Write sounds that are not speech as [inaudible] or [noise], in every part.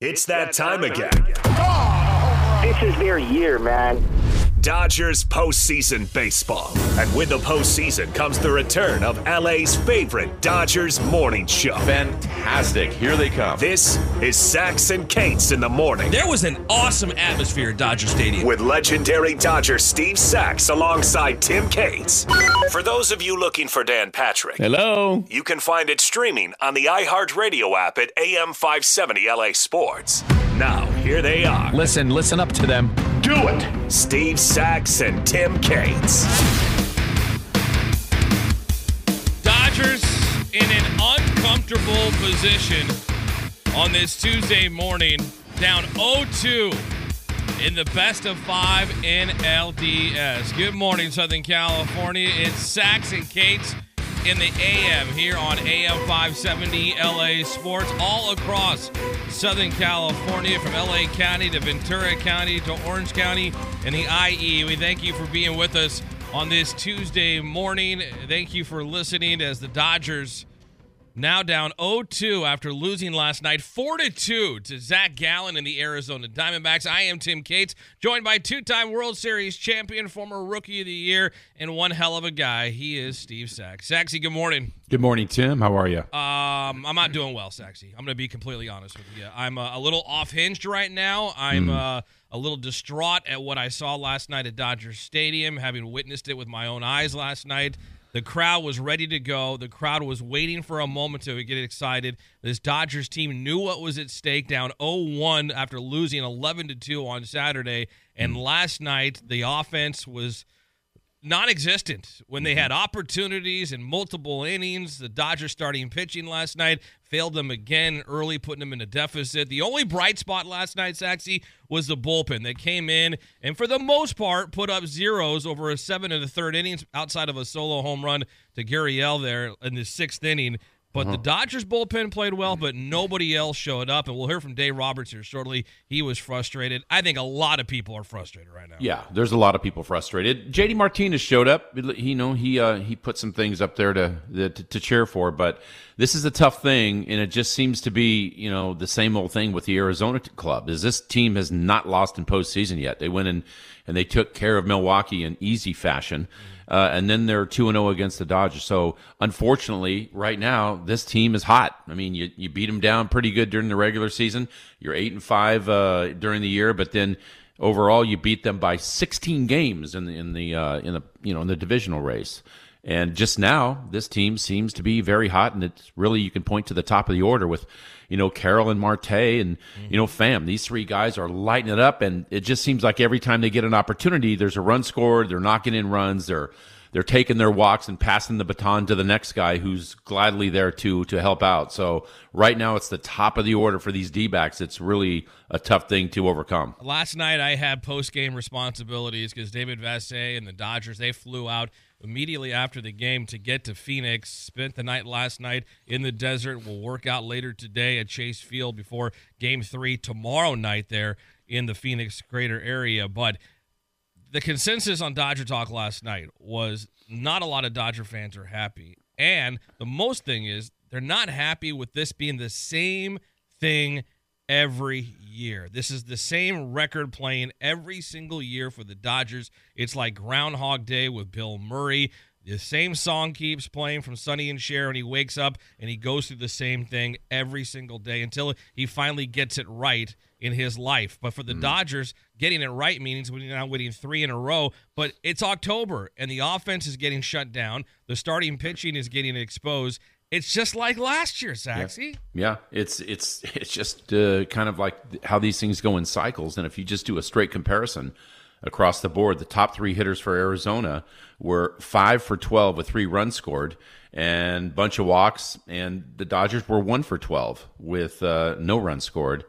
It's that time again. This is their year, man. Dodgers postseason baseball. And with the postseason comes the return of LA's favorite Dodgers morning show. Fantastic. Here they come. This is Sax and Cates in the morning. There was an awesome atmosphere at Dodger Stadium. With legendary Dodger Steve Sax alongside Tim Cates. For those of you looking for Dan Patrick, Hello. you can find it streaming on the iHeartRadio app at AM570 LA Sports. Now, here they are Listen, listen up to them. Do it. Steve Sax and Tim Cates. Dodgers in an uncomfortable position on this Tuesday morning, down 0-2 in the best of five NLDS. Good morning, Southern California. It's Sax and Cates in the AM here on AM 570 LA Sports, all across Southern California, from LA County to Ventura County to Orange County and the IE. We thank you for being with us on this Tuesday morning. Thank you for listening as the Dodgers now down 0-2 after losing last night 4-2 to Zac Gallen and the Arizona Diamondbacks. I am Tim Cates, joined by two-time World Series champion, former Rookie of the Year, and one hell of a guy. He is Steve Sax. Saxy, good morning. Good morning, Tim. How are you? Um, I'm not doing well, Saxy. I'm going to be completely honest with you. I'm uh, a little off-hinged right now. I'm uh, a little distraught at what I saw last night at Dodger Stadium, having witnessed it with my own eyes last night. The crowd was ready to go. The crowd was waiting for a moment to get excited. This Dodgers team knew what was at stake, down 0-1 after losing 11 to 2 on Saturday. And last night, the offense was non-existent when they mm-hmm. had opportunities in multiple innings. The Dodgers starting pitching last night failed them again early, putting them in a deficit. The only bright spot last night, Saxy, was the bullpen that came in and for the most part put up zeros over a seven and a third innings outside of a solo home run to Gurriel there in the sixth inning. But the Dodgers bullpen played well, but nobody else showed up. And we'll hear from Dave Roberts here shortly. He was frustrated. I think a lot of people are frustrated right now. Yeah, there's a lot of people frustrated. JD Martinez showed up. You know, he uh, he put some things up there to, to to cheer for, but this is a tough thing, and it just seems to be you know the same old thing with the Arizona club. Is this team has not lost in postseason yet? They went in and they took care of Milwaukee in easy fashion. Uh, and then they're 2 and 0 against the Dodgers. So, unfortunately, right now, this team is hot. I mean, you, you beat them down pretty good during the regular season. You're 8 and 5 uh, during the year, but then overall, you beat them by 16 games in the, in the, uh, in the, you know, in the divisional race. And just now, this team seems to be very hot, and it's really you can point to the top of the order with, you know, Carroll and Marte and you know Pham. These three guys are lighting it up, and it just seems like every time they get an opportunity, there's a run scored. They're knocking in runs. They're they're taking their walks and passing the baton to the next guy who's gladly there to to help out. So right now, it's the top of the order for these D backs. It's really a tough thing to overcome. Last night I had post game responsibilities because David Vassegh and the Dodgers they flew out immediately after the game to get to Phoenix. Spent the night last night in the desert. Will work out later today at Chase Field before Game Three tomorrow night there in the Phoenix greater area. But the consensus on Dodger Talk last night was not a lot of Dodger fans are happy. And the most thing is they're not happy with this being the same thing every year. This is the same record playing every single year for the Dodgers. It's like Groundhog Day with Bill Murray. The same song keeps playing from Sonny and Cher, and he wakes up and he goes through the same thing every single day until he finally gets it right in his life. But for the mm. Dodgers, getting it right means we're now winning three in a row. But it's October, and the offense is getting shut down. The starting pitching is getting exposed. It's just like last year, Saxy. Yeah, it's it's it's just uh, kind of like how these things go in cycles. And if you just do a straight comparison across the board, the top three hitters for Arizona were five for twelve with three runs scored, and bunch of walks, and the Dodgers were one for 12 with uh, no runs scored.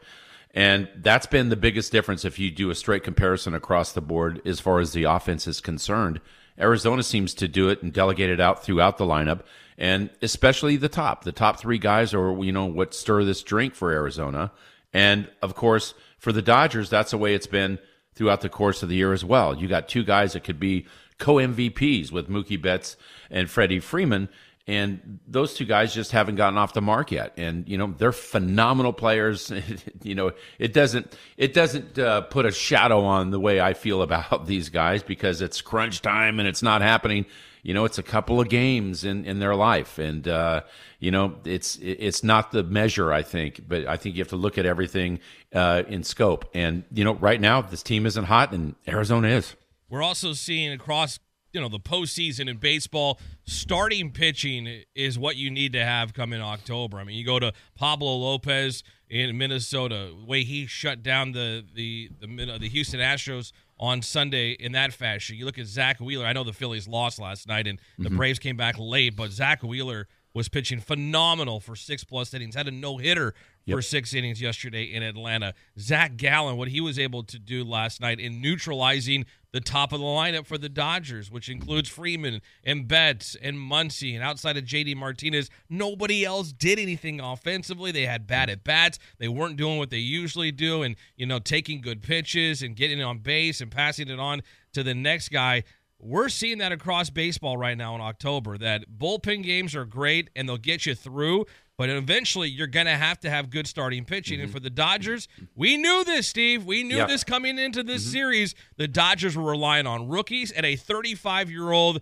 And that's been the biggest difference if you do a straight comparison across the board as far as the offense is concerned. Arizona seems to do it and delegate it out throughout the lineup, and especially the top. The top three guys are, you know, what stir this drink for Arizona. And of course, for the Dodgers, that's the way it's been throughout the course of the year as well. You got two guys that could be co MVPs with Mookie Betts and Freddie Freeman and those two guys just haven't gotten off the mark yet and you know they're phenomenal players [laughs] you know it doesn't it doesn't uh, put a shadow on the way i feel about [laughs] these guys because it's crunch time and it's not happening you know it's a couple of games in in their life. And uh, you know it's it's not the measure i think but i think you have to look at everything uh, in scope. And you know right now this team isn't hot and arizona is. We're also seeing across you know the postseason in baseball, starting pitching is what you need to have come in October. I mean, you go to Pablo Lopez in Minnesota, the way he shut down the the the, the Houston Astros on Sunday in that fashion. You look at Zack Wheeler. I know the Phillies lost last night and the mm-hmm. Braves came back late, but Zack Wheeler was pitching phenomenal for six plus innings. Had a no hitter yep. for six innings yesterday in Atlanta. Zac Gallen, what he was able to do last night in neutralizing the top of the lineup for the Dodgers, which includes Freeman and Betts and Muncy. And outside of JD Martinez, nobody else did anything offensively. They had bad at bats. They weren't doing what they usually do and, you know, taking good pitches and getting on base and passing it on to the next guy. We're seeing that across baseball right now in October that bullpen games are great and they'll get you through, but eventually you're going to have to have good starting pitching. Mm-hmm. And for the Dodgers, we knew this, Steve. We knew yep. this coming into this mm-hmm. series. The Dodgers were relying on rookies and a 35 year old,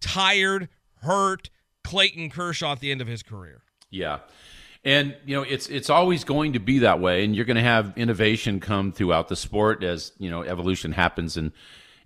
tired, hurt Clayton Kershaw at the end of his career. Yeah. And you know it's it's always going to be that way, and you're going to have innovation come throughout the sport as you know evolution happens, and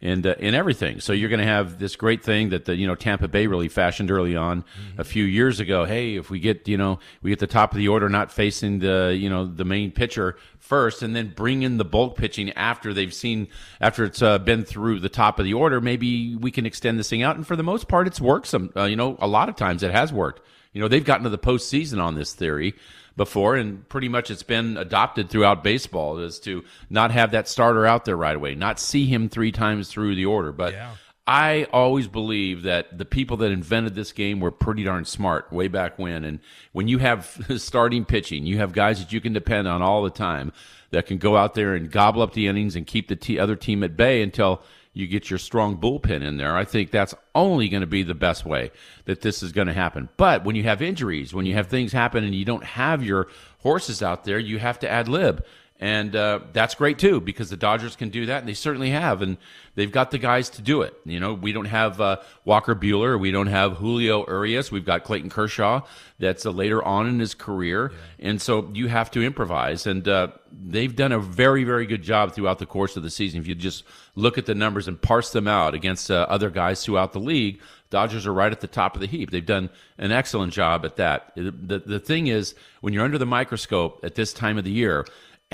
and uh, in everything. So you're going to have this great thing that the you know Tampa Bay really fashioned early on mm-hmm. a few years ago. Hey, if we get you know we get the top of the order not facing the you know the main pitcher first, and then bring in the bulk pitching after they've seen after it's uh, been through the top of the order, maybe we can extend this thing out. And for the most part, it's worked. Some uh, you know a lot of times it has worked. You know they've gotten to the postseason on this theory before, and pretty much it's been adopted throughout baseball is to not have that starter out there right away, not see him three times through the order. But yeah. I always believe that the people that invented this game were pretty darn smart way back when. And when you have [laughs] starting pitching, you have guys that you can depend on all the time that can go out there and gobble up the innings and keep the t- other team at bay until you get your strong bullpen in there. I think that's only going to be the best way that this is going to happen. But when you have injuries, when you have things happen and you don't have your horses out there, you have to ad lib. And uh, that's great too because the Dodgers can do that, and they certainly have, and they've got the guys to do it. You know, we don't have uh, Walker Buehler, we don't have Julio Urias, we've got Clayton Kershaw. That's uh, later on in his career, yeah. and so you have to improvise. And uh, they've done a very, very good job throughout the course of the season. If you just look at the numbers and parse them out against uh, other guys throughout the league, Dodgers are right at the top of the heap. They've done an excellent job at that. The, the, the thing is, when you're under the microscope at this time of the year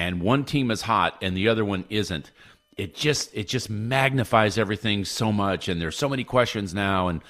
and one team is hot and the other one isn't. It just it just magnifies everything so much and there's so many questions now and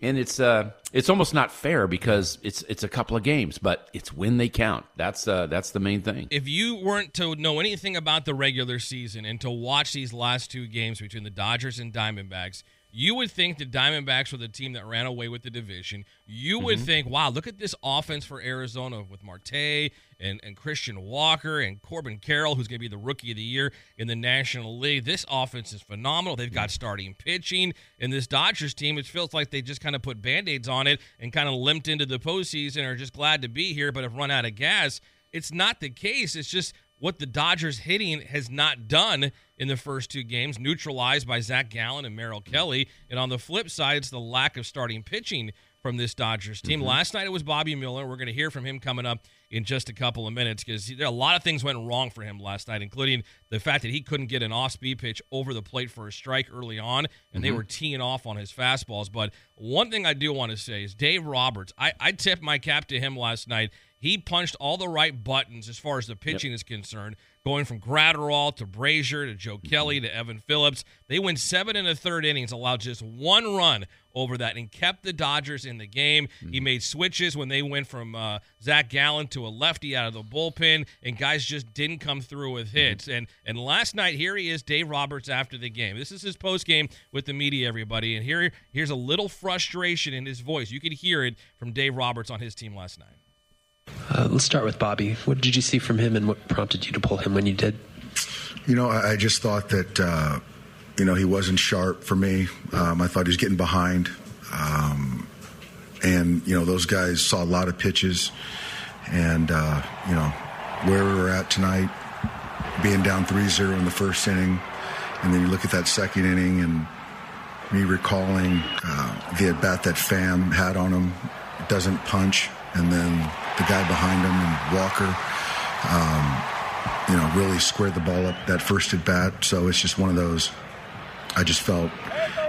and it's uh it's almost not fair because it's it's a couple of games but it's when they count. That's uh that's the main thing. If you weren't to know anything about the regular season and to watch these last two games between the Dodgers and Diamondbacks you would think the Diamondbacks were the team that ran away with the division. You would mm-hmm. think, wow, look at this offense for Arizona with Marte and, and Christian Walker and Corbin Carroll, who's going to be the rookie of the year in the National League. This offense is phenomenal. They've got starting pitching. And this Dodgers team, it feels like they just kind of put band aids on it and kind of limped into the postseason or just glad to be here, but have run out of gas. It's not the case. It's just what the Dodgers hitting has not done in the first two games, neutralized by Zac Gallen and Merrill Kelly. And on the flip side, it's the lack of starting pitching from this Dodgers team. Mm-hmm. Last night it was Bobby Miller. We're going to hear from him coming up in just a couple of minutes because a lot of things went wrong for him last night, including the fact that he couldn't get an off-speed pitch over the plate for a strike early on, and mm-hmm. they were teeing off on his fastballs. But one thing I do want to say is Dave Roberts. I, I tipped my cap to him last night He punched all the right buttons as far as the pitching yep. is concerned, going from Graterol to Brasier to Joe Kelly to Evan Phillips. They went seven and a third innings, allowed just one run over that, and kept the Dodgers in the game. Mm-hmm. He made switches when they went from uh, Zac Gallen to a lefty out of the bullpen, and guys just didn't come through with mm-hmm. hits. Mm-hmm. And and last night, here he is, Dave Roberts after the game. This is his post game with the media, everybody, and here here's a little frustration in his voice. You could hear it from Dave Roberts on his team last night. Uh, let's start with Bobby. What did you see from him, and what prompted you to pull him when you did? You know, I, I just thought that uh, you know he wasn't sharp for me. Um, I thought he was getting behind, um, and you know those guys saw a lot of pitches, and uh, you know where we were at tonight, being down 3-0 in the first inning, and then you look at that second inning and me recalling uh, the at bat that Pham had on him, doesn't punch, and then the guy behind him and Walker, um, you know, really squared the ball up that first at bat. So it's just one of those. I just felt,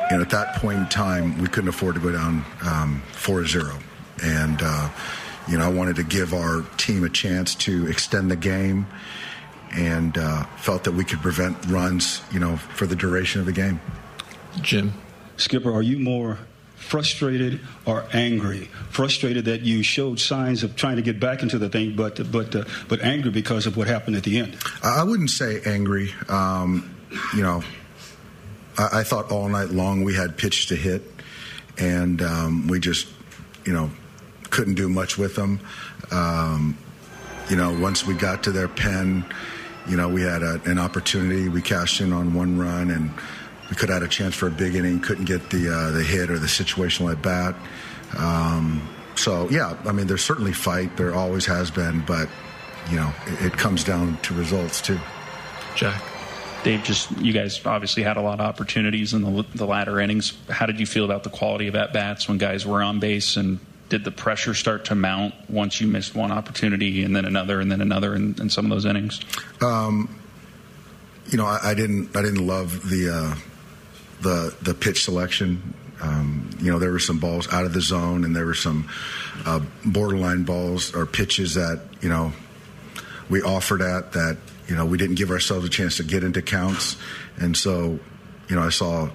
you know, at that point in time, we couldn't afford to go down um, 4-0, and uh, you know, I wanted to give our team a chance to extend the game, and uh, felt that we could prevent runs, you know, for the duration of the game. Jim. Skipper, are you more frustrated or angry? Frustrated that you showed signs of trying to get back into the thing, but but uh, but angry because of what happened at the end. I wouldn't say angry. Um, you know, I, I, thought all night long we had pitch to hit, and um, we just you know couldn't do much with them. Um, you know, once we got to their pen, you know, we had a, an opportunity. We cashed in on one run and we could have had a chance for a big inning, couldn't get the uh, the hit or the situational at bat. Um, so yeah, I mean, there's certainly fight. There always has been, but you know, it, it comes down to results too. Jack. Dave, just you guys obviously had a lot of opportunities in the, the latter innings. How did you feel about the quality of at bats when guys were on base, and did the pressure start to mount once you missed one opportunity and then another and then another in, in some of those innings? Um, you know, I, I, didn't I didn't love the. Uh, the the pitch selection. Um, you know, there were some balls out of the zone, and there were some uh, borderline balls or pitches that you know we offered at that you know we didn't give ourselves a chance to get into counts, and so you know I saw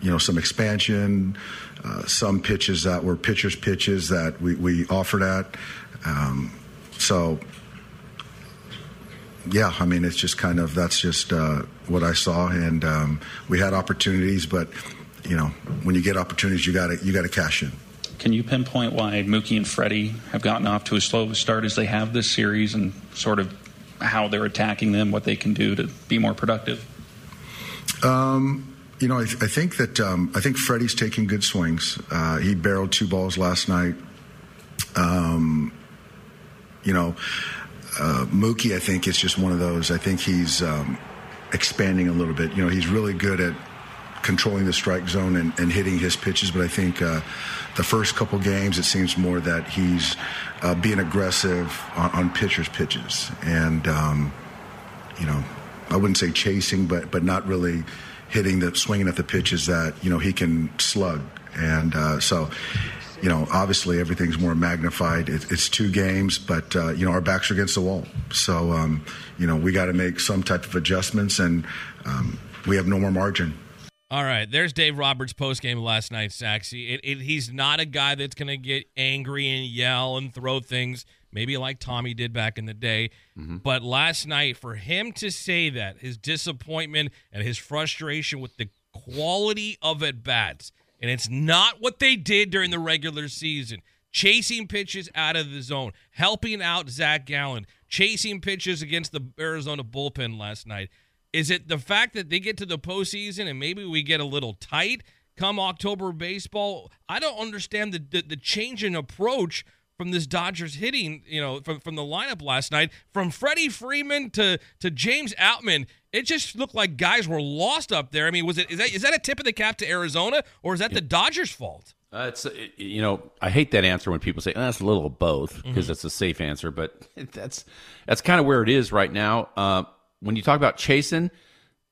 you know some expansion, uh, some pitches that were pitchers' pitches that we, we offered at. Um, so yeah, I mean, it's just kind of that's just uh, what I saw, and um, we had opportunities, but you know, when you get opportunities, you got to you got to cash in. Can you pinpoint why Mookie and Freddie have gotten off to as slow a start as they have this series, and sort of how they're attacking them, what they can do to be more productive? Um, you know, I, I think that um, I think Freddie's taking good swings. Uh, he barreled two balls last night. Um, you know, uh, Mookie, I think, is just one of those. I think he's um, expanding a little bit. You know, he's really good at controlling the strike zone and, and hitting his pitches, but I think uh, the first couple games, it seems more that he's uh, being aggressive on, on pitchers' pitches. And, um, you know, I wouldn't say chasing, but, but not really hitting the swinging at the pitches that, you know, he can slug. And uh, so you know, obviously everything's more magnified. It, it's two games, but uh, you know our backs are against the wall. So um, you know we got to make some type of adjustments, and um, we have no more margin. All right, there's Dave Roberts post game last night, Saxy. It, it, he's not a guy that's going to get angry and yell and throw things, maybe like Tommy did back in the day. Mm-hmm. But last night, for him to say that, his disappointment and his frustration with the quality of at bats, and it's not what they did during the regular season. Chasing pitches out of the zone, helping out Zac Gallen, chasing pitches against the Arizona bullpen last night. Is it the fact that they get to the postseason and maybe we get a little tight come October baseball? I don't understand the, the, the change in approach from this Dodgers hitting, you know, from, from the lineup last night, from Freddie Freeman to to James Outman it just looked like guys were lost up there. I mean, was it is that is that a tip of the cap to Arizona or is that yeah. the Dodgers' fault? Uh, it's you know I hate that answer when people say oh, that's a little of both because mm-hmm. that's a safe answer, but [laughs] that's that's kind of where it is right now. Uh, when you talk about chasing,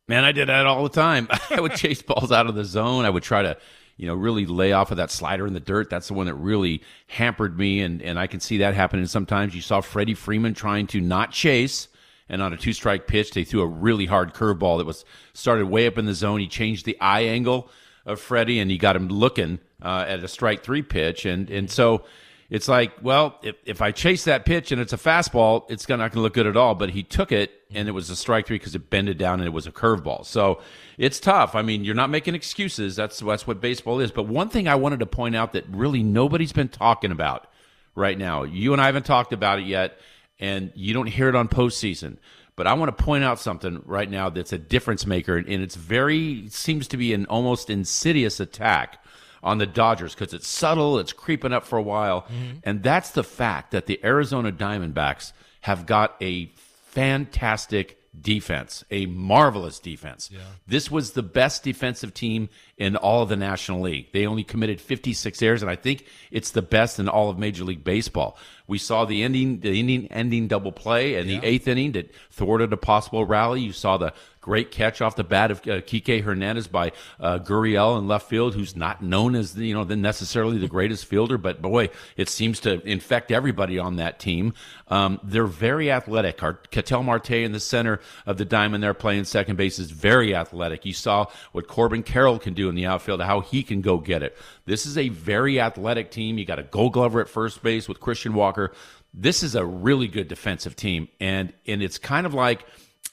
man, I did that all the time. [laughs] I would chase balls out of the zone. I would try to you know, really lay off of that slider in the dirt. That's the one that really hampered me, and and I can see that happening sometimes. You saw Freddie Freeman trying to not chase. And on a two strike pitch, they threw a really hard curveball that was started way up in the zone. He changed the eye angle of Freddie, and he got him looking uh, at a strike three pitch. And and so it's like, well, if, if I chase that pitch and it's a fastball, it's not going to look good at all. But he took it and it was a strike three because it bended down and it was a curveball. So it's tough. I mean, you're not making excuses. That's that's what baseball is. But one thing I wanted to point out that really nobody's been talking about right now. You and I haven't talked about it yet, and you don't hear it on postseason. But I want to point out something right now that's a difference maker, and it's very seems to be an almost insidious attack on the Dodgers because it's subtle, it's creeping up for a while. Mm-hmm. And that's the fact that the Arizona Diamondbacks have got a fantastic defense, a marvelous defense. Yeah. This was the best defensive team in all of the National League. They only committed 56 errors, and I think it's the best in all of Major League Baseball. We saw the ending, the ending, ending double play in yeah. the eighth inning that thwarted a possible rally. You saw the Great catch off the bat of uh, Kike Hernandez by uh, Gurriel in left field, who's not known as you know necessarily the greatest fielder, but boy, it seems to infect everybody on that team. Um, they're very athletic. Ketel Marte in the center of the diamond, they're playing second base is very athletic. You saw what Corbin Carroll can do in the outfield, how he can go get it. This is a very athletic team. You got a Gold Glover at first base with Christian Walker. This is a really good defensive team, and and it's kind of like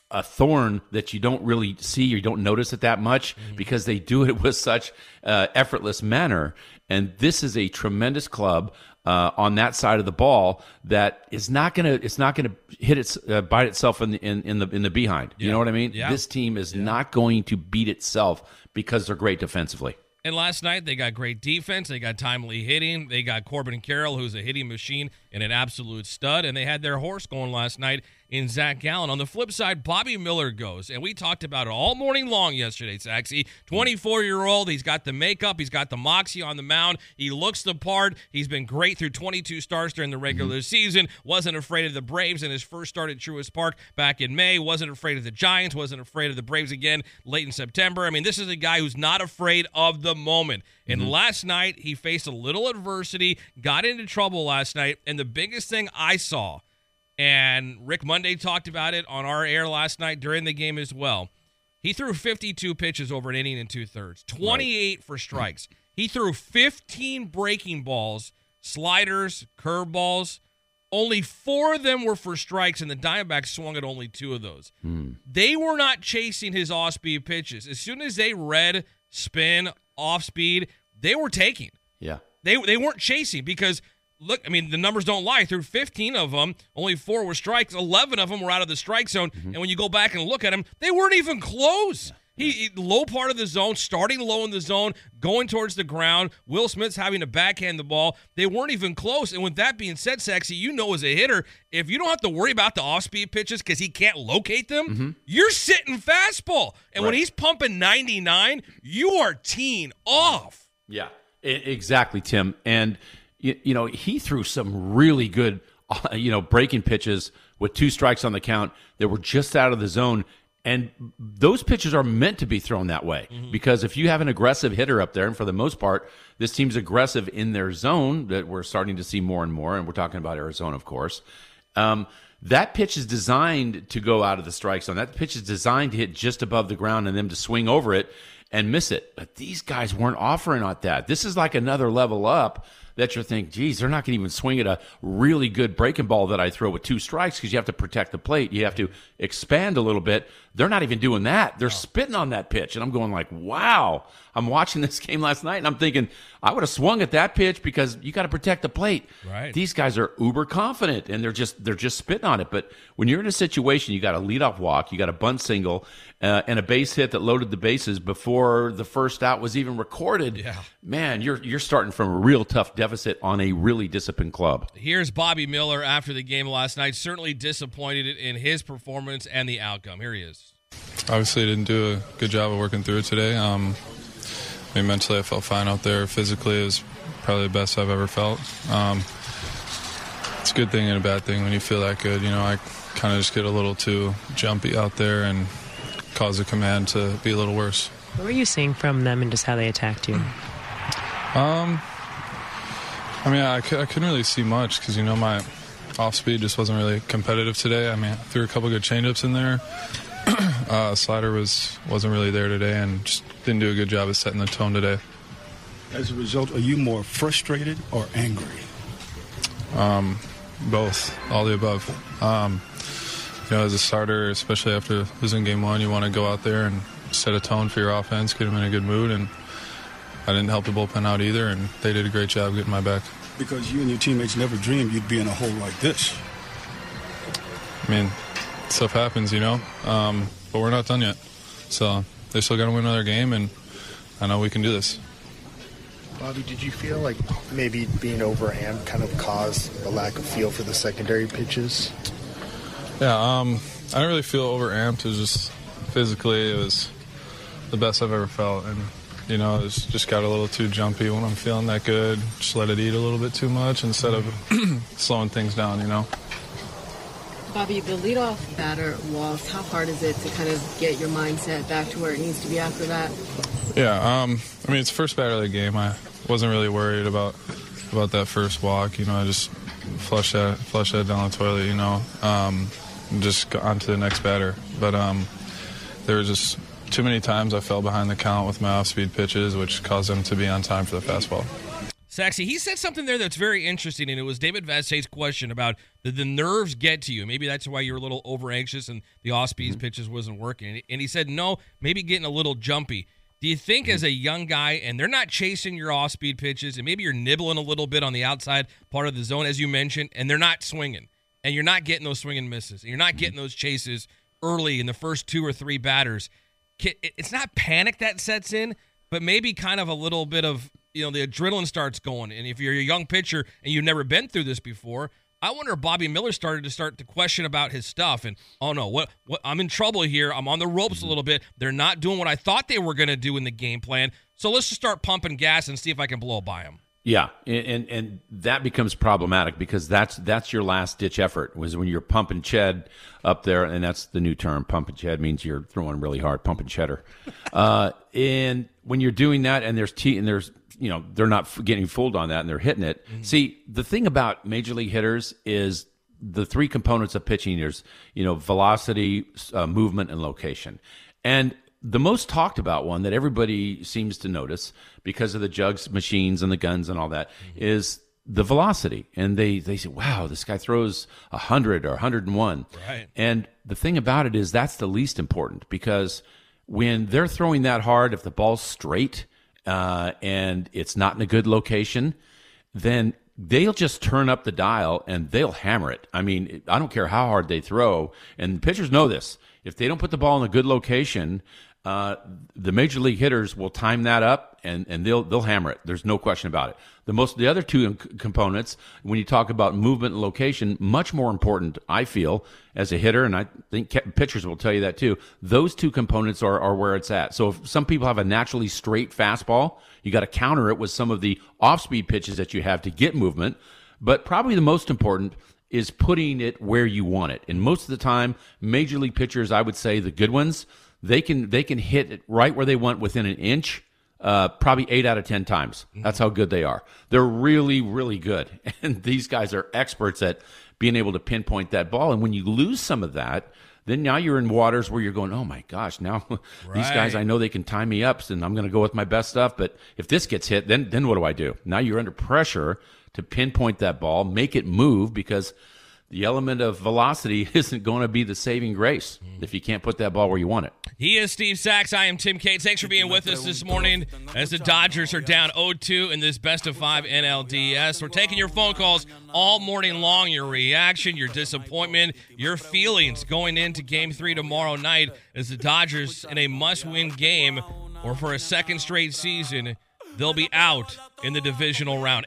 a thorn that you don't really see you don't notice it that much mm-hmm. because they do it [laughs] with such uh, effortless manner and this is a tremendous club uh, on that side of the ball that is not gonna it's not gonna hit its uh, bite itself in the in, in the in the behind. Yeah. You know what I mean? Yeah. This team is yeah. not going to beat itself because they're great defensively. And last night they got great defense, they got timely hitting, they got Corbin Carroll, who's a hitting machine and an absolute stud, and they had their horse going last night in Zac Gallen. On the flip side, Bobby Miller goes, and we talked about it all morning long yesterday, Saxy. 24 year old, he's got the makeup, he's got the moxie on the mound, he looks the part. He's been great through 22 starts during the regular mm-hmm. season. Wasn't afraid of the Braves in his first start at Truist Park back in May. Wasn't afraid of the Giants. Wasn't afraid of the Braves again late in September. I mean, this is a guy who's not afraid of the moment. And mm-hmm. last night, he faced a little adversity, got into trouble last night, and the biggest thing I saw and Rick Monday talked about it on our air last night during the game as well. He threw 52 pitches over an inning and two thirds, 28 right. for strikes. He threw 15 breaking balls, sliders, curveballs. Only four of them were for strikes, and the Diamondbacks swung at only two of those. Hmm. They were not chasing his off speed pitches. As soon as they read spin, off speed, they were taking. Yeah. They, they weren't chasing because – look, I mean, the numbers don't lie. Through 15 of them, only four were strikes. 11 of them were out of the strike zone. Mm-hmm. And when you go back and look at them, they weren't even close. He, he, low part of the zone, starting low in the zone, going towards the ground. Will Smith's having to backhand the ball. They weren't even close. And with that being said, Saxy, you know as a hitter, if you don't have to worry about the off-speed pitches because he can't locate them, mm-hmm. you're sitting fastball. And right. when he's pumping 99, you are teeing off. Yeah, exactly, Tim. And you, you know, he threw some really good, uh, you know, breaking pitches with two strikes on the count that were just out of the zone. And those pitches are meant to be thrown that way mm-hmm. because if you have an aggressive hitter up there, and for the most part, this team's aggressive in their zone that we're starting to see more and more, and we're talking about Arizona, of course. Um, that pitch is designed to go out of the strike zone. That pitch is designed to hit just above the ground and them to swing over it and miss it. But these guys weren't offering at that. This is like another level up that you're thinking, geez, they're not going to even swing at a really good breaking ball that I throw with two strikes because you have to protect the plate. You have to expand a little bit. They're not even doing that. They're spitting on that pitch. And I'm going like, wow. I'm watching [laughs] this game last night and I'm thinking, I would have swung at that pitch because you got to protect the plate. Right. These guys are uber confident and they're just they're just spitting on it. But when you're in a situation, you got a leadoff walk, you got a bunt single, uh, and a base hit that loaded the bases before the first out was even recorded. Yeah. Man, you're you're starting from a real tough deficit on a really disciplined club. Here's Bobby Miller after the game last night. Certainly disappointed in his performance and the outcome. Here he is. Obviously, didn't do a good job of working through it today. Um, I mean, mentally, I felt fine out there. Physically, it was probably the best I've ever felt. Um, it's a good thing and a bad thing when you feel that good. You know, I kind of just get a little too jumpy out there and cause the command to be a little worse. What were you seeing from them and just how they attacked you? Um, I mean, I couldn't really see much because you know my off speed just wasn't really competitive today. I mean, I threw a couple good changeups in there. [clears throat] uh, slider was wasn't really there today, and just didn't do a good job of setting the tone today. As a result, are you more frustrated or angry? Um, both, all the above. Um, you know, as a starter, especially after losing game one, you want to go out there and set a tone for your offense, get them in a good mood, and I didn't help the bullpen out either, and they did a great job getting my back. Because you and your teammates never dreamed you'd be in a hole like this. I mean, stuff happens, you know, um, but we're not done yet. So they still got to win another game, and I know we can do this. Bobby, did you feel like maybe being overhand kind of caused a lack of feel for the secondary pitches? Yeah, um, I didn't really feel overamped. It was just physically, it was the best I've ever felt, and you know, it's just got a little too jumpy when I'm feeling that good. Just let it eat a little bit too much instead of [clears throat] slowing things down, you know. Bobby, the leadoff batter walks. How hard is it to kind of get your mindset back to where it needs to be after that? Yeah, um, I mean, it's the first batter of the game. I wasn't really worried about about that first walk. You know, I just flush that flush that down the toilet. You know, um, just go on to the next batter. But um, there was just too many times I fell behind the count with my off-speed pitches, which caused them to be on time for the fastball. Saxy, he said something there that's very interesting, and it was David Vassegh's question about did the nerves get to you? Maybe that's why you're a little over anxious and the off speed mm-hmm. pitches wasn't working. And he said, no, maybe getting a little jumpy. Do you think mm-hmm. as a young guy, and they're not chasing your off speed pitches, and maybe you're nibbling a little bit on the outside part of the zone, as you mentioned, and they're not swinging, and you're not getting those swinging misses, and you're not getting those chases early in the first two or three batters? It's not panic that sets in, but maybe kind of a little bit of you know the adrenaline starts going. And if you're a young pitcher and you've never been through this before, I wonder if Bobby Miller started to start to question about his stuff and oh no, what what I'm in trouble here. I'm on the ropes a mm-hmm. little bit. They're not doing what I thought they were going to do in the game plan. So let's just start pumping gas and see if I can blow by them. Yeah, and, and, and that becomes problematic because that's that's your last ditch effort was when you're pumping ched up there, and that's the new term. Pumping ched means you're throwing really hard, pumping cheddar. [laughs] Uh, and when you're doing that, and there's t and there's you know they're not getting fooled on that, and they're hitting it. Mm-hmm. See, the thing about major league hitters is the three components of pitching. There's you know velocity, uh, movement, and location, and the most talked about one that everybody seems to notice because of the jugs machines and the guns and all that mm-hmm. is the velocity. And they they say wow this guy throws 100 or 101 right. And the thing about it is that's the least important because when they're throwing that hard if the ball's straight uh, and it's not in a good location then they'll just turn up the dial and they'll hammer it. I mean i don't care how hard they throw. And pitchers know this. If they don't put the ball in a good location uh, the major league hitters will time that up and, and they'll they'll hammer it. There's no question about it. The most the other two components when you talk about movement and location, much more important, I feel, as a hitter, and I think pitchers will tell you that too. Those two components are, are where it's at. So if some people have a naturally straight fastball, you got to counter it with some of the off speed pitches that you have to get movement. But probably the most important is putting it where you want it. And most of the time, major league pitchers, I would say the good ones they can they can hit it right where they want within an inch. Uh, probably eight out of ten times. That's how good they are. They're really, really good, [laughs] and these guys are experts at being able to pinpoint that ball. And when you lose some of that, then now you're in waters where you're going, oh my gosh, now right. [laughs] these guys, I know they can tie me up, and I'm going to go with my best stuff. But if this gets hit, then then what do I do? Now you're under pressure to pinpoint that ball, make it move because the element of velocity [laughs] isn't going to be the saving grace mm. if you can't put that ball where you want it. He is Steve Sax. I am Tim Cates. Thanks for being with us this morning as the Dodgers are down 0-2 in this best of five NLDS. We're taking your phone calls all morning long, your reaction, your disappointment, your feelings going into game three tomorrow night as the Dodgers in a must-win game or for a second straight season, they'll be out in the divisional round.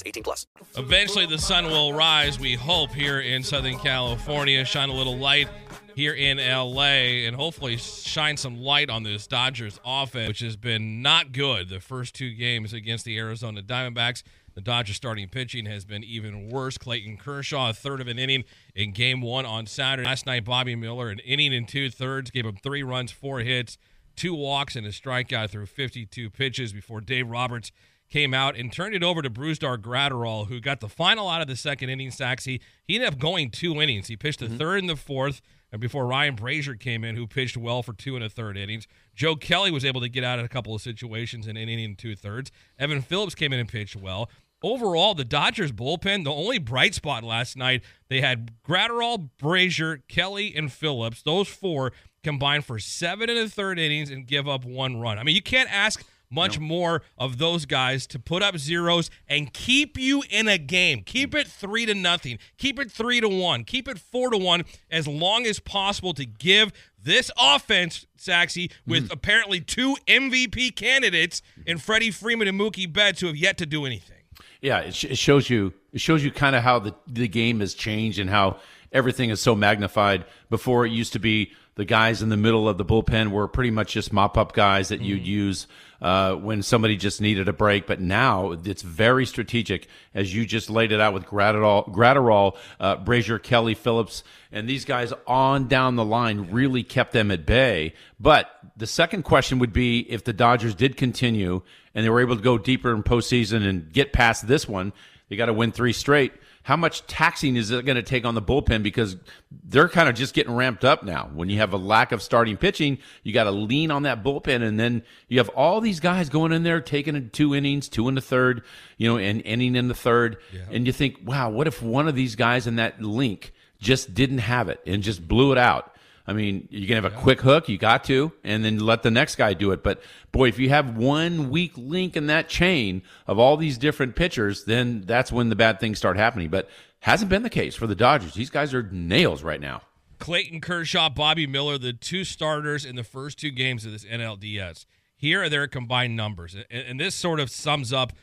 18 plus. Eventually, the sun will rise, we hope, here in Southern California. Shine a little light here in LA and hopefully shine some light on this Dodgers offense, which has been not good the first two games against the Arizona Diamondbacks. The Dodgers starting pitching has been even worse. Clayton Kershaw, a third of an inning in game one on Saturday. Last night, Bobby Miller, an inning and two thirds, gave him three runs, four hits, two walks, and a strikeout through 52 pitches before Dave Roberts came out and turned it over to Brusdar Graterol, who got the final out of the second inning. Saxy. He he ended up going two innings. He pitched the mm-hmm. third and the fourth and before Ryan Brasier came in, who pitched well for two and a third innings. Joe Kelly was able to get out of a couple of situations in an inning and two thirds. Evan Phillips came in and pitched well. Overall, the Dodgers bullpen, the only bright spot last night, they had Graterol, Brasier, Kelly, and Phillips. Those four combined for seven and a third innings and give up one run. I mean, you can't ask much no. more of those guys to put up zeros and keep you in a game. Keep it three to nothing. Keep it three to one. Keep it four to one as long as possible to give this offense, Saxy, with mm. apparently two MVP candidates in Freddie Freeman and Mookie Betts who have yet to do anything. Yeah, it, sh- it shows you. It shows you kind of how the the game has changed and how everything is so magnified. Before it used to be the guys in the middle of the bullpen were pretty much just mop up guys that mm. you'd use uh, when somebody just needed a break. But now it's very strategic, as you just laid it out with Graterol, Graterol uh, Brasier, Kelly, Phillips, and these guys on down the line really kept them at bay. But the second question would be if the Dodgers did continue and they were able to go deeper in postseason and get past this one, they got to win three straight how much taxing is it going to take on the bullpen because they're kind of just getting ramped up now. When you have a lack of starting pitching, you got to lean on that bullpen, and then you have all these guys going in there taking two innings, two in the third, you know, and inning in the third, yeah. and you think, wow, what if one of these guys in that link just didn't have it and just blew it out? I mean, you can have a quick hook, you got to, and then let the next guy do it. But boy, if you have one weak link in that chain of all these different pitchers, then that's when the bad things start happening. But hasn't been the case for the Dodgers. These guys are nails right now. Clayton Kershaw, Bobby Miller, the two starters in the first two games of this NLDS. Here are their combined numbers. And this sort of sums up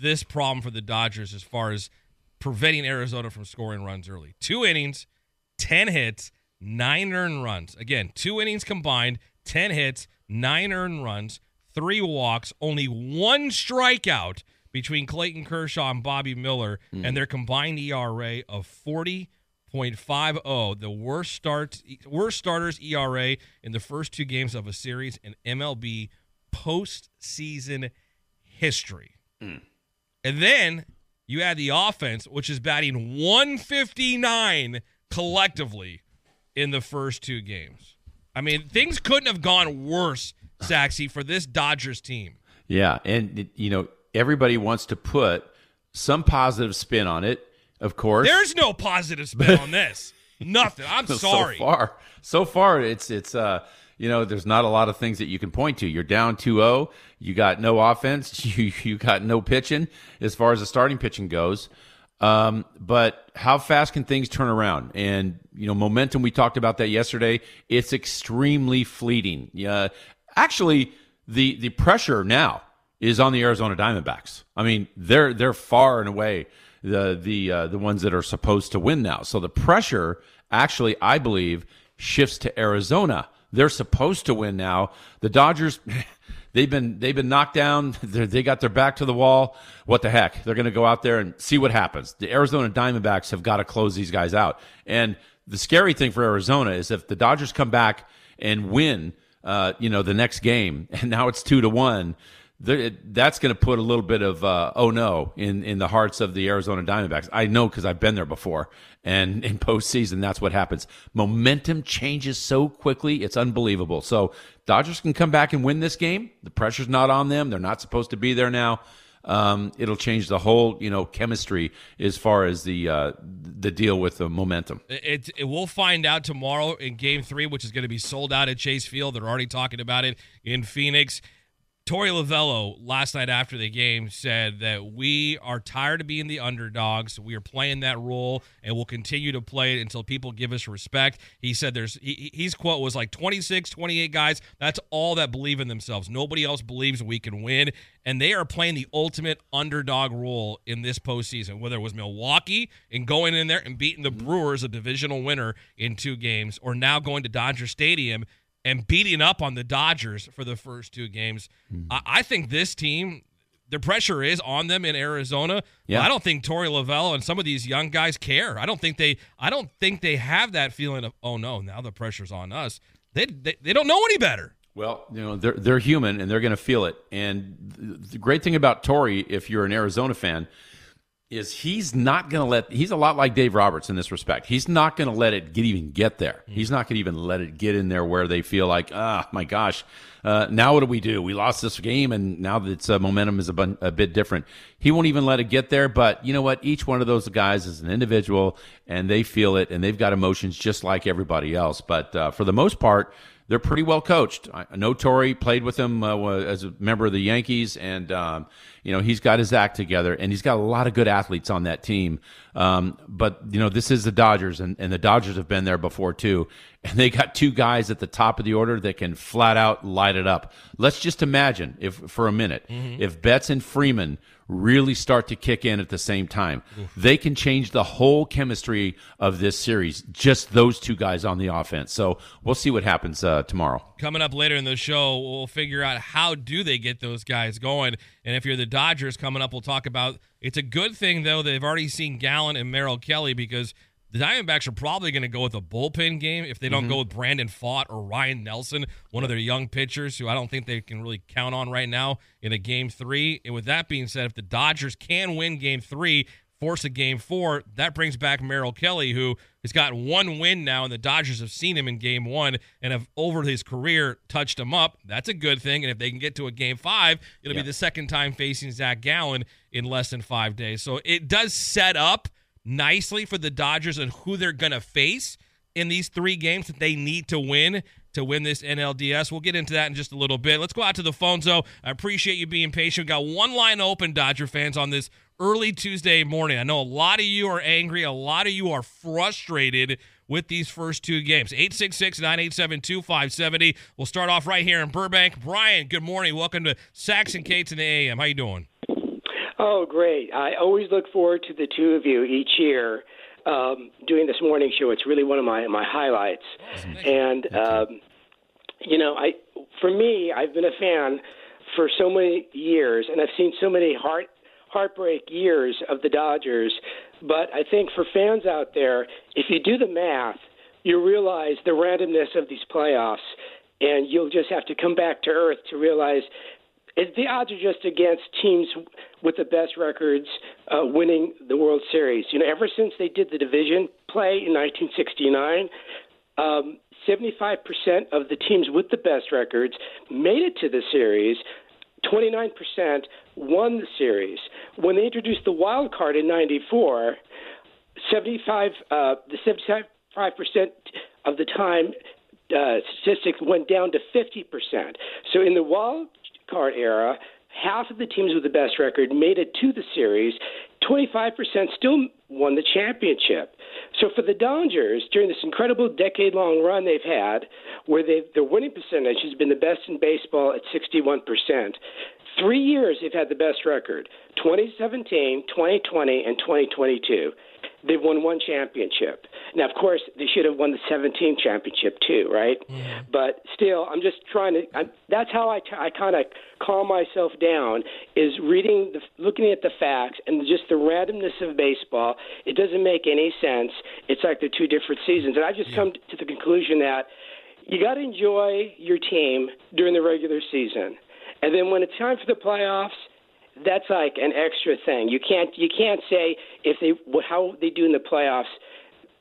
this problem for the Dodgers as far as preventing Arizona from scoring runs early. Two innings, 10 hits, nine earned runs. Again, two innings combined, 10 hits, nine earned runs, three walks, only one strikeout between Clayton Kershaw and Bobby Miller, mm. and their combined ERA of 40.50, the worst starts worst starters ERA in the first two games of a series in MLB postseason history. Mm. And then you add the offense, which is batting 159 collectively in the first two games. I mean, things couldn't have gone worse, Saxy, for this Dodgers team. Yeah, and you know everybody wants to put some positive spin on it. Of course, there's no positive spin on this. [laughs] Nothing. I'm sorry. So far, so far, it's it's uh you know there's not a lot of things that you can point to. You're down 2-0. You got no offense. [laughs] You you got no pitching as far as the starting pitching goes. Um, but how fast can things turn around? And you know, momentum. We talked about that yesterday. It's extremely fleeting. Yeah, actually, the the pressure now is on the Arizona Diamondbacks. I mean, they're they're far and away the the uh, the ones that are supposed to win now. So the pressure actually, I believe, shifts to Arizona. They're supposed to win now. The Dodgers. [laughs] They've been they've been knocked down. [laughs] They're, they got their back to the wall. What the heck? They're going to go out there and see what happens. The Arizona Diamondbacks have got to close these guys out. And the scary thing for Arizona is if the Dodgers come back and win, uh, you know, the next game, [laughs] and now it's two to one that's going to put a little bit of uh, oh no in in the hearts of the Arizona Diamondbacks. I know because I've been there before, and [laughs] in postseason, that's what happens. Momentum changes so quickly; it's unbelievable. So Dodgers can come back and win this game. The pressure's not on them; they're not supposed to be there now. Um, it'll change the whole you know chemistry as far as the uh, the deal with the momentum. It, it we'll find out tomorrow in Game Three, which is going to be sold out at Chase Field. They're already talking about it in Phoenix Torey Lovullo last night after the game said that we are tired of being the underdogs. We are playing that role and we'll continue to play it until people give us respect. He said there's he, his quote was like 26, 28 guys. That's all that believe in themselves. Nobody else believes we can win. And they are playing the ultimate underdog role in this postseason, whether it was Milwaukee and going in there and beating the Brewers, a divisional winner in two games, or now going to Dodger Stadium and beating up on the Dodgers for the first two games. Hmm. I, I think this team, the pressure is on them in Arizona. Yeah. I don't think Torey Lovullo and some of these young guys care. I don't think they. I don't think they have that feeling of oh no, now the pressure's on us. They they, they don't know any better. Well, you know they're they're human and they're going to feel it. And th- the great thing about Torey, if you're an Arizona fan, is he's not going to let. He's a lot like Dave Roberts in this respect. He's not going to let it get even get there. He's not going to even let it get in there where they feel like, ah, my gosh, uh, now what do we do? We lost this game, and now that its uh, momentum is a, bun- a bit different. He won't even let it get there. But you know what? Each one of those guys is an individual, and they feel it, and they've got emotions just like everybody else. But uh, for the most part they're pretty well coached. I know Torey played with him uh, as a member of the Yankees, and um, you know he's got his act together, and he's got a lot of good athletes on that team. Um, but you know this is the Dodgers, and, and the Dodgers have been there before too, and they got two guys at the top of the order that can flat out light it up. Let's just imagine if for a minute if Betts and Freeman really start to kick in at the same time. They can change the whole chemistry of this series. Just those two guys on the offense. So we'll see what happens uh, tomorrow. Coming up later in the show, we'll figure out how do they get those guys going. And if you're the Dodgers coming up, we'll talk about it's a good thing though they've already seen Gallen and Merrill Kelly because the Diamondbacks are probably going to go with a bullpen game if they don't Mm-hmm. go with Brandon Pfaadt or Ryne Nelson, one of their young pitchers who I don't think they can really count on right now in a game three. And with that being said, if the Dodgers can win game three, force a game four, that brings back Merrill Kelly, who has got one win now, and the Dodgers have seen him in game one and have over his career touched him up. That's a good thing. And if they can get to a game five, it'll Yeah. be the second time facing Zac Gallen in less than five days. So it does set up nicely for the Dodgers and who they're going to face in these three games that they need to win to win this NLDS. We'll get into that in just a little bit. Let's go out to the phones, though. I appreciate you being patient. We got one line open, Dodger fans, on this early Tuesday morning. I know a lot of you are angry. A lot of you are frustrated with these first two games. 866 987 2570. We'll start off right here in Burbank. Brian, good morning. Welcome to Sax and Cates in the AM. How you doing? Oh, great. I always look forward to the two of you each year um, doing this morning show. It's really one of my, my highlights. And, um, you know, I for me, I've been a fan for so many years, and I've seen so many heart heartbreak years of the Dodgers. But I think for fans out there, if you do the math, you realize the randomness of these playoffs, and you'll just have to come back to earth to realize the odds are just against teams with the best records uh, winning the World Series. You know, ever since they did the division play in 1969, um, 75% of the teams with the best records made it to the series. 29% won the series. When they introduced the wild card in '94, 75 uh, the 75 percent of the time uh, statistics went down to 50 percent. So in the wild card era, half of the teams with the best record made it to the series. 25% still won the championship. So for the Dodgers, during this incredible decade-long run they've had, where they their winning percentage has been the best in baseball at 61%, three years they've had the best record: 2017, 2020, and 2022. They've won one championship. Now, of course, they should have won the 17 championship too, right? But still, I'm just trying to. I'm, that's how I, t- I kind of calm myself down is reading, the, looking at the facts, and just the randomness of baseball. It doesn't make any sense. It's like they're two different seasons, and I just come to the conclusion that you got to enjoy your team during the regular season, and then when it's time for the playoffs that's like an extra thing. You can't you can't say if they how they do in the playoffs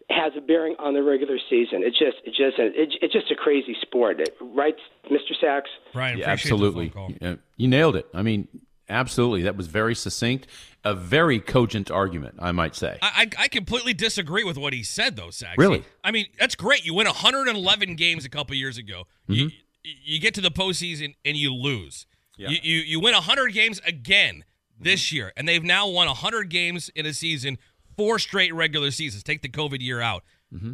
has a bearing on the regular season. It's just it's just a, it's, it's just a crazy sport, right, Mr. Sax? Brian, Yeah, absolutely. Yeah, you nailed it. I mean, absolutely. That was very succinct, a very cogent argument, I might say. I, I I completely disagree with what he said, though, Sax. Really? I mean, that's great. You win 111 games a couple years ago. You, Mm-hmm. you get to the postseason and you lose. You, you you win 100 games again this year, and they've now won 100 games in a season, four straight regular seasons. Take the COVID year out. Mm-hmm.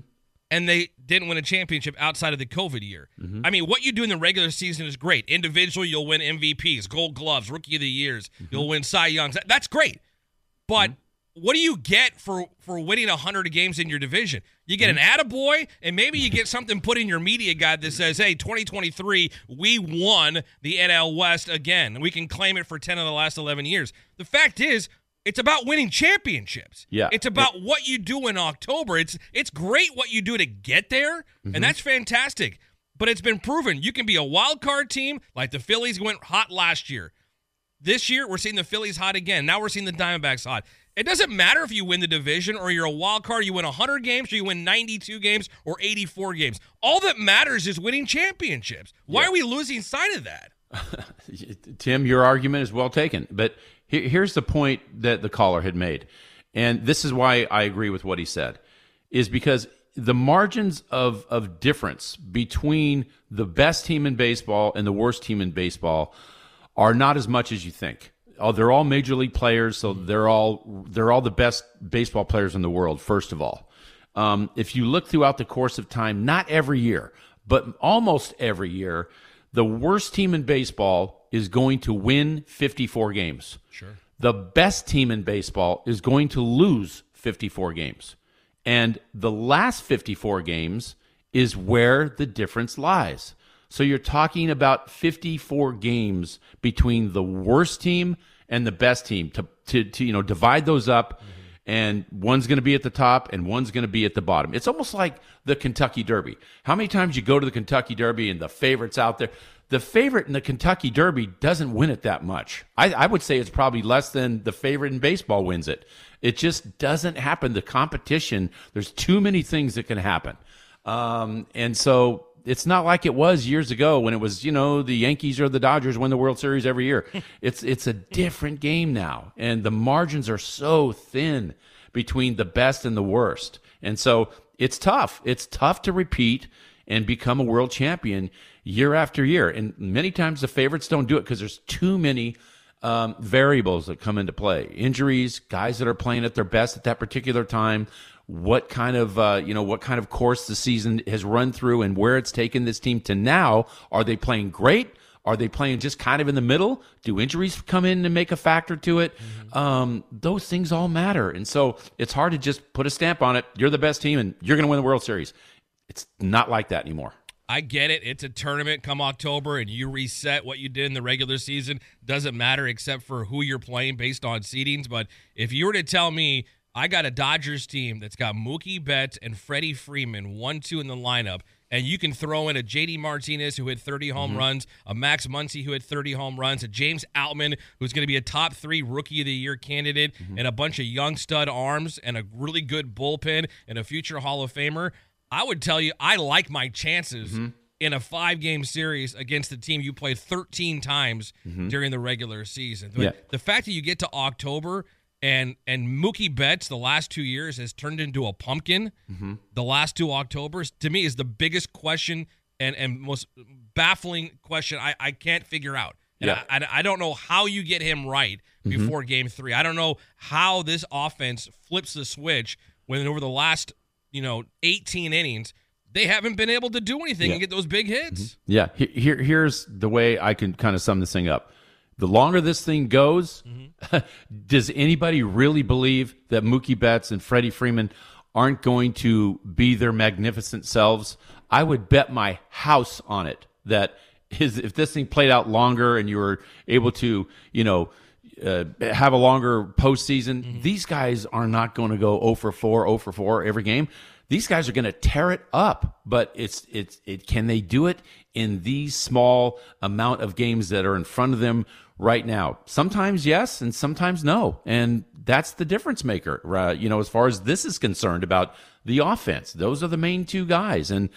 And they didn't win a championship outside of the COVID year. Mm-hmm. I mean, what you do in the regular season is great. Individually, you'll win MVPs, Gold Gloves, Rookie of the Years. Mm-hmm. You'll win Cy Youngs. That- That's great. But what do you get for for winning 100 games in your division? You get an attaboy, and maybe you get something put in your media guide that says, hey, 2023, we won the NL West again. We can claim it for 10 of the last 11 years. The fact is, it's about winning championships. Yeah. It's about what you do in October. It's it's great what you do to get there, Mhm. and that's fantastic. But it's been proven you can be a wild card team like the Phillies went hot last year. This year, we're seeing the Phillies hot again. Now we're seeing the Diamondbacks hot. It doesn't matter if you win the division or you're a wild card, you win 100 games or you win 92 games or 84 games. All that matters is winning championships. Why are we losing sight of that? [laughs] Tim, your argument is well taken, but he- here's the point that the caller had made, and this is why I agree with what he said, is because the margins of of difference between the best team in baseball and the worst team in baseball are not as much as you think. Oh, they're all major league players, so they're all they're all the best baseball players in the world. First of all, um, if you look throughout the course of time, not every year, but almost every year, the worst team in baseball is going to win 54 games. Sure. The best team in baseball is going to lose 54 games. And the last 54 games is where the difference lies. So you're talking about 54 games between the worst team and the best team to, to, to you know, divide those up. And one's going to be at the top and one's going to be at the bottom. It's almost like the Kentucky Derby. How many times you go to the Kentucky Derby and the favorites out there? The favorite in the Kentucky Derby doesn't win it that much. I, I would say it's probably less than the favorite in baseball wins it. It just doesn't happen. The competition, there's too many things that can happen. Um, and so it's not like it was years ago when it was, you know, the Yankees or the Dodgers win the World Series every year. [laughs] it's it's a different game now, and the margins are so thin between the best and the worst. And so it's tough. It's tough to repeat and become a world champion year after year. And many times the favorites don't do it because there's too many um, variables that come into play injuries guys that are playing at their best at that particular time what kind of uh, you know what kind of course the season has run through and where it's taken this team to now are they playing great? Are they playing just kind of in the middle? Do injuries come in and make a factor to it? Um, those things all matter. And so it's hard to just put a stamp on it. You're the best team and you're going to win the world series. It's not like that anymore. I get it. It's a tournament come October, and you reset what you did in the regular season. Doesn't matter except for who you're playing based on seedings. But if you were to tell me I got a Dodgers team that's got Mookie Betts and Freddie Freeman, one, two in the lineup, and you can throw in a JD Martinez who hit 30 home Mhm. runs, a Max Muncy who hit 30 home runs, a James Outman who's going to be a top three rookie of the year candidate, and a bunch of young stud arms and a really good bullpen and a future Hall of Famer. I would tell you I like my chances in a five game series against the team you played 13 times Mhm. during the regular season. Yeah. The fact that you get to October and and Mookie Betts the last two years has turned into a pumpkin. Mhm. The last two Octobers to me is the biggest question and and most baffling question I, I can't figure out. And Yeah. I, I, I don't know how you get him right Mhm. before game three. I don't know how this offense flips the switch when over the last, you know, 18 innings, they haven't been able to do anything Yeah. and get those big hits. Yeah, here here's the way I can kind of sum this thing up. The longer this thing goes, [laughs] does anybody really believe that Mookie Betts and Freddie Freeman aren't going to be their magnificent selves? I would bet my house on it that his, if this thing played out longer and you were able to, you know, uh, have a longer postseason, these guys are not going to go 0 for 4, 0 for 4 every game. These guys are going to tear it up, but it's it's it can they do it in these small amount of games that are in front of them right now? Sometimes yes, and sometimes no, and that's the difference maker. Uh, you know, as far as this is concerned about the offense, those are the main two guys, and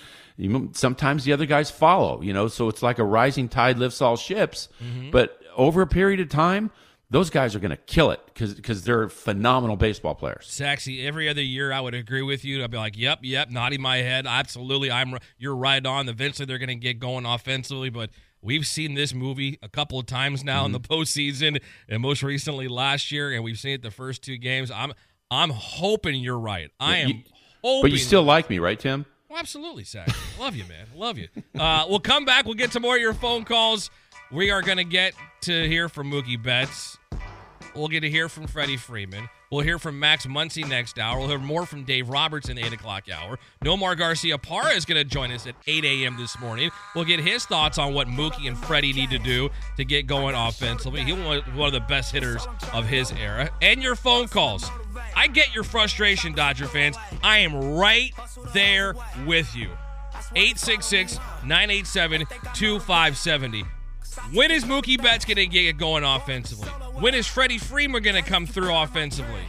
sometimes the other guys follow. You know, so it's like a rising tide lifts all ships. Mm-hmm. But over a period of time, those guys are going to kill it because they're phenomenal baseball players. Saxy. Every other year, I would agree with you. I'd be like, "Yep, yep," nodding my head. Absolutely, I'm. You're right on. Eventually, they're going to get going offensively, but we've seen this movie a couple of times now mm-hmm. in the postseason, and most recently last year, and we've seen it the first two games. I'm, I'm hoping you're right. I am. You, but you still like me, right, Tim? Well, absolutely, Zach. Love you, man. Love you. Uh, we'll come back. We'll get to more of your phone calls. We are going to get to hear from Mookie Betts. We'll get to hear from Freddie Freeman. We'll hear from Max Muncy next hour. We'll hear more from Dave Roberts in the 8 o'clock hour. Nomar Garciaparra is going to join us at 8 a.m. this morning. We'll get his thoughts on what Mookie and Freddie need to do to get going offensively. He's one of the best hitters of his era. And your phone calls. I get your frustration, Dodger fans. I am right there with you. 866 987 2570. When is Mookie Betts going to get going offensively? When is Freddie Freeman going to come through offensively?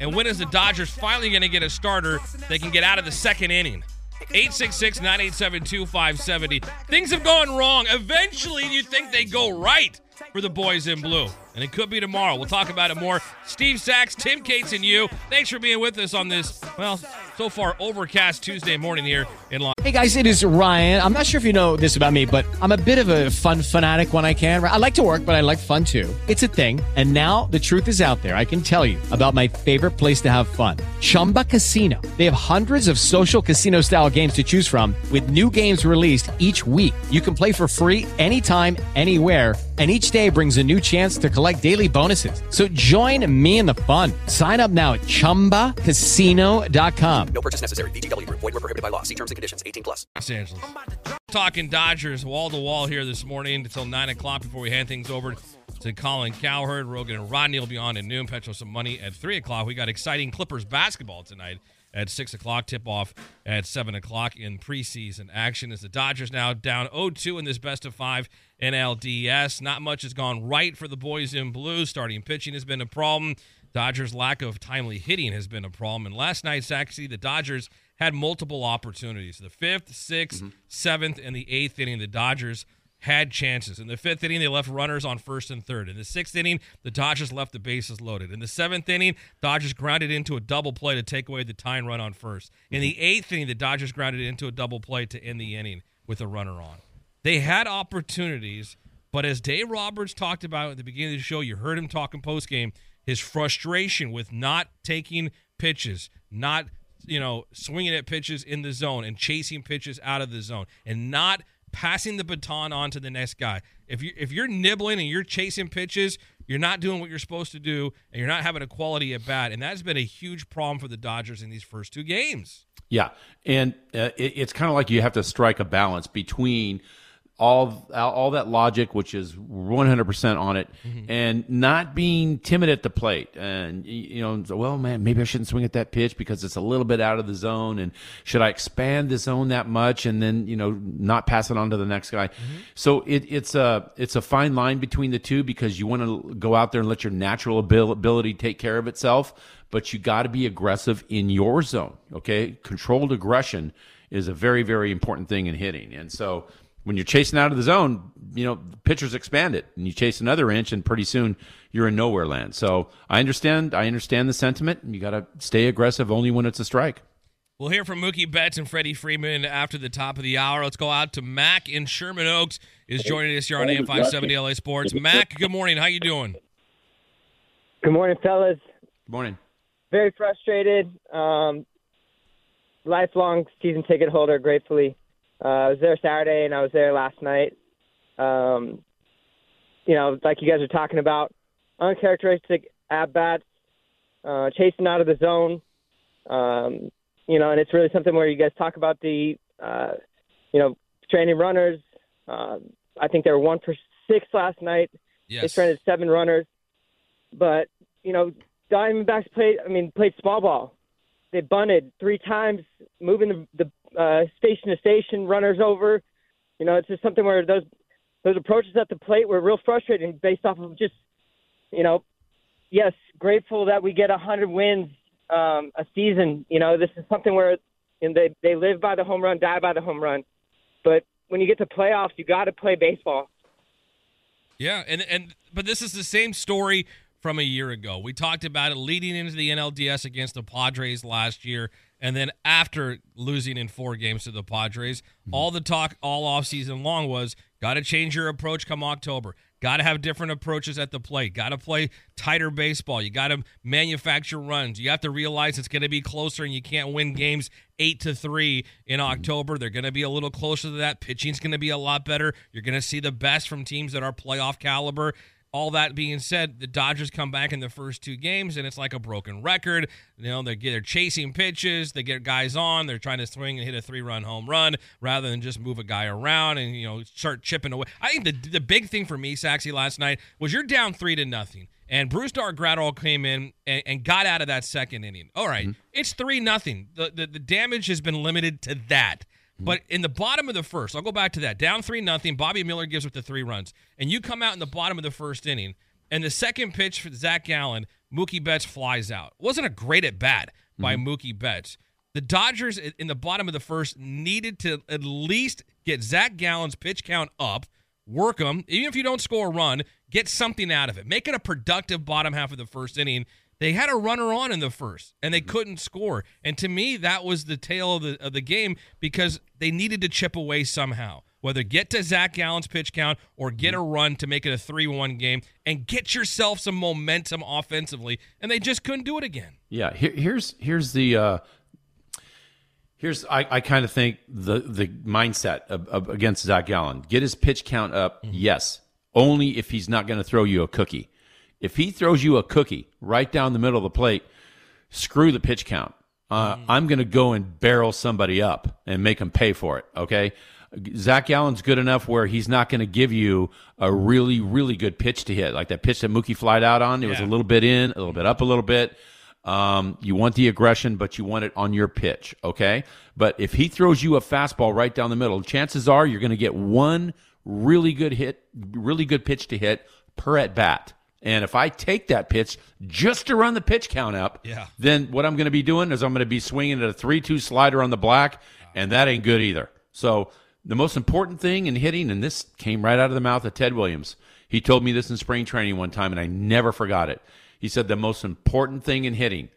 And when is the Dodgers finally going to get a starter that can get out of the second inning? 866 987 2570. Things have gone wrong. Eventually, you think they go right for the boys in blue. And it could be tomorrow. We'll talk about it more. Steve Sax, Tim Cates, and you. Thanks for being with us on this, well, so far overcast Tuesday morning here in Los Hey guys, it is Ryan. I'm not sure if you know this about me, but I'm a bit of a fun fanatic when I can. I like to work, but I like fun too. It's a thing. And now the truth is out there. I can tell you about my favorite place to have fun. Chumba Casino. They have hundreds of social casino style games to choose from with new games released each week. You can play for free anytime, anywhere and each day brings a new chance to collect daily bonuses. So join me in the fun. Sign up now at ChumbaCasino.com. No purchase necessary. VGW. Void were prohibited by law. See terms and conditions. 18 plus. Los Angeles. Talking Dodgers wall to wall here this morning until 9 o'clock before we hand things over to Colin Cowherd. Roggin and Rodney will be on at noon. Petros and Money at 3 o'clock. We got exciting Clippers basketball tonight at 6 o'clock. Tip off at 7 o'clock in preseason action as the Dodgers now down 0 2 in this best of five NLDS. Not much has gone right for the boys in blue. Starting pitching has been a problem. Dodgers' lack of timely hitting has been a problem. And last night's actually the Dodgers had multiple opportunities. The fifth, 6th mm-hmm. seventh, and the eighth inning, the Dodgers had chances. In the fifth inning, they left runners on first and third. In the sixth inning, the Dodgers left the bases loaded. In the seventh inning, Dodgers grounded into a double play to take away the tying run on first. In the eighth inning, the Dodgers grounded into a double play to end the inning with a runner on. They had opportunities, but as Dave Roberts talked about at the beginning of the show, you heard him talking post game, his frustration with not taking pitches, not you know swinging at pitches in the zone and chasing pitches out of the zone, and not passing the baton on to the next guy. If you if you're nibbling and you're chasing pitches, you're not doing what you're supposed to do, and you're not having a quality at bat, and that's been a huge problem for the Dodgers in these first two games. Yeah, and uh, it, it's kind of like you have to strike a balance between all all that logic, which is 100% on it, mm-hmm. and not being timid at the plate. And you know, well, man, maybe I shouldn't swing at that pitch because it's a little bit out of the zone. And should I expand the zone that much and then you know not pass it on to the next guy? Mm-hmm. So it, it's a it's a fine line between the two because you want to go out there and let your natural ability take care of itself, but you got to be aggressive in your zone. Okay, controlled aggression is a very very important thing in hitting, and so when you're chasing out of the zone, you know, pitchers expand it and you chase another inch and pretty soon you're in nowhere land. So I understand, I understand the sentiment. You got to stay aggressive only when it's a strike. We'll hear from Mookie Betts and Freddie Freeman after the top of the hour. Let's go out to Mac in Sherman Oaks is joining us here on AM 570 LA Sports. Mac, good morning. How you doing? Good morning, fellas. Good morning. Very frustrated. Um, lifelong season ticket holder, gratefully. Uh, I was there Saturday and I was there last night. Um, you know, like you guys are talking about, uncharacteristic at bats, uh, chasing out of the zone. Um, you know, and it's really something where you guys talk about the, uh, you know, training runners. Uh, I think they were one for six last night. Yes. They trained seven runners, but you know, Diamondbacks played. I mean, played small ball. They bunted three times, moving the, the uh, station to station, runners over. You know, it's just something where those those approaches at the plate were real frustrating based off of just, you know, yes, grateful that we get a hundred wins um, a season. You know, this is something where and they they live by the home run, die by the home run. But when you get to playoffs, you got to play baseball. Yeah, and and but this is the same story from a year ago. We talked about it leading into the NLDS against the Padres last year, and then after losing in four games to the Padres. Mm-hmm. All the talk all offseason long was got to change your approach come October. Got to have different approaches at the plate. Got to play tighter baseball. You got to manufacture runs. You have to realize it's going to be closer, and you can't win games eight to three in mm-hmm. October. They're going to be a little closer to that. Pitching's going to be a lot better. You're going to see the best from teams that are playoff caliber. All that being said, the Dodgers come back in the first two games, and it's like a broken record. You know, they're, they're chasing pitches, they get guys on, they're trying to swing and hit a three-run home run rather than just move a guy around and you know start chipping away. I think the the big thing for me, Saxy, last night was you're down three to nothing, and Brusdar Graterol came in and, and, got out of that second inning. All right, mm-hmm. it's three nothing. The, the the damage has been limited to that. Mm-hmm. But in the bottom of the first, I'll go back to that. Down three nothing. Bobby Miller gives up the three runs, and you come out in the bottom of the first inning, and the second pitch for Zac Gallen, Mookie Betts flies out. Wasn't a great at bat by mm-hmm. Mookie Betts. The Dodgers in the bottom of the first needed to at least get Zac Gallen's pitch count up, work him, even if you don't score a run, get something out of it. Make it a productive bottom half of the first inning they had a runner on in the first and they mm-hmm. couldn't score. And to me, that was the tale of the, of the game because they needed to chip away somehow. Whether get to Zac Gallen's pitch count or get mm-hmm. a run to make it a 3 1 game and get yourself some momentum offensively. And they just couldn't do it again. Yeah. Here, here's here's the. Uh, here's I, I kind of think the the mindset of, of against Zac Gallen. Get his pitch count up, mm-hmm. yes, only if he's not going to throw you a cookie. If he throws you a cookie right down the middle of the plate, screw the pitch count. Uh, mm. I'm going to go and barrel somebody up and make them pay for it. Okay. Zac Gallen's good enough where he's not going to give you a really, really good pitch to hit. Like that pitch that Mookie flied out on. It yeah. was a little bit in, a little bit up, a little bit. Um, you want the aggression, but you want it on your pitch. Okay. But if he throws you a fastball right down the middle, chances are you're going to get one really good hit, really good pitch to hit per at bat. And if I take that pitch just to run the pitch count up, yeah. then what I'm going to be doing is I'm going to be swinging at a 3 2 slider on the black, and that ain't good either. So, the most important thing in hitting, and this came right out of the mouth of Ted Williams. He told me this in spring training one time, and I never forgot it. He said, The most important thing in hitting,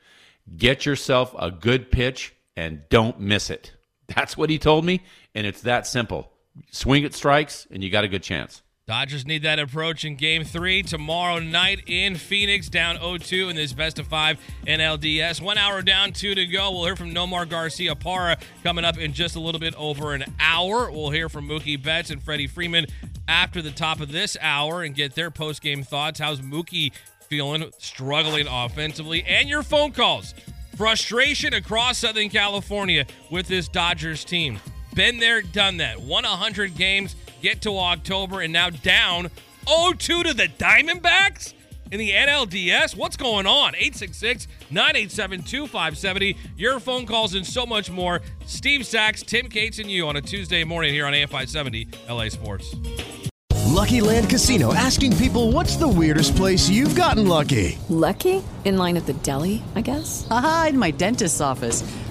get yourself a good pitch and don't miss it. That's what he told me, and it's that simple. Swing at strikes, and you got a good chance. Dodgers need that approach in game three tomorrow night in Phoenix, down 0 2 in this best of five NLDS. One hour down, two to go. We'll hear from Nomar Garciaparra coming up in just a little bit over an hour. We'll hear from Mookie Betts and Freddie Freeman after the top of this hour and get their post game thoughts. How's Mookie feeling, struggling offensively, and your phone calls. Frustration across Southern California with this Dodgers team. Been there, done that. Won 100 games get to October and now down 0-2 to the Diamondbacks in the NLDS. What's going on? 866-987-2570. Your phone calls and so much more. Steve Sax, Tim Cates, and you on a Tuesday morning here on AM 570 LA Sports. Lucky Land Casino asking people what's the weirdest place you've gotten lucky? Lucky? In line at the deli, I guess? Aha, in my dentist's office.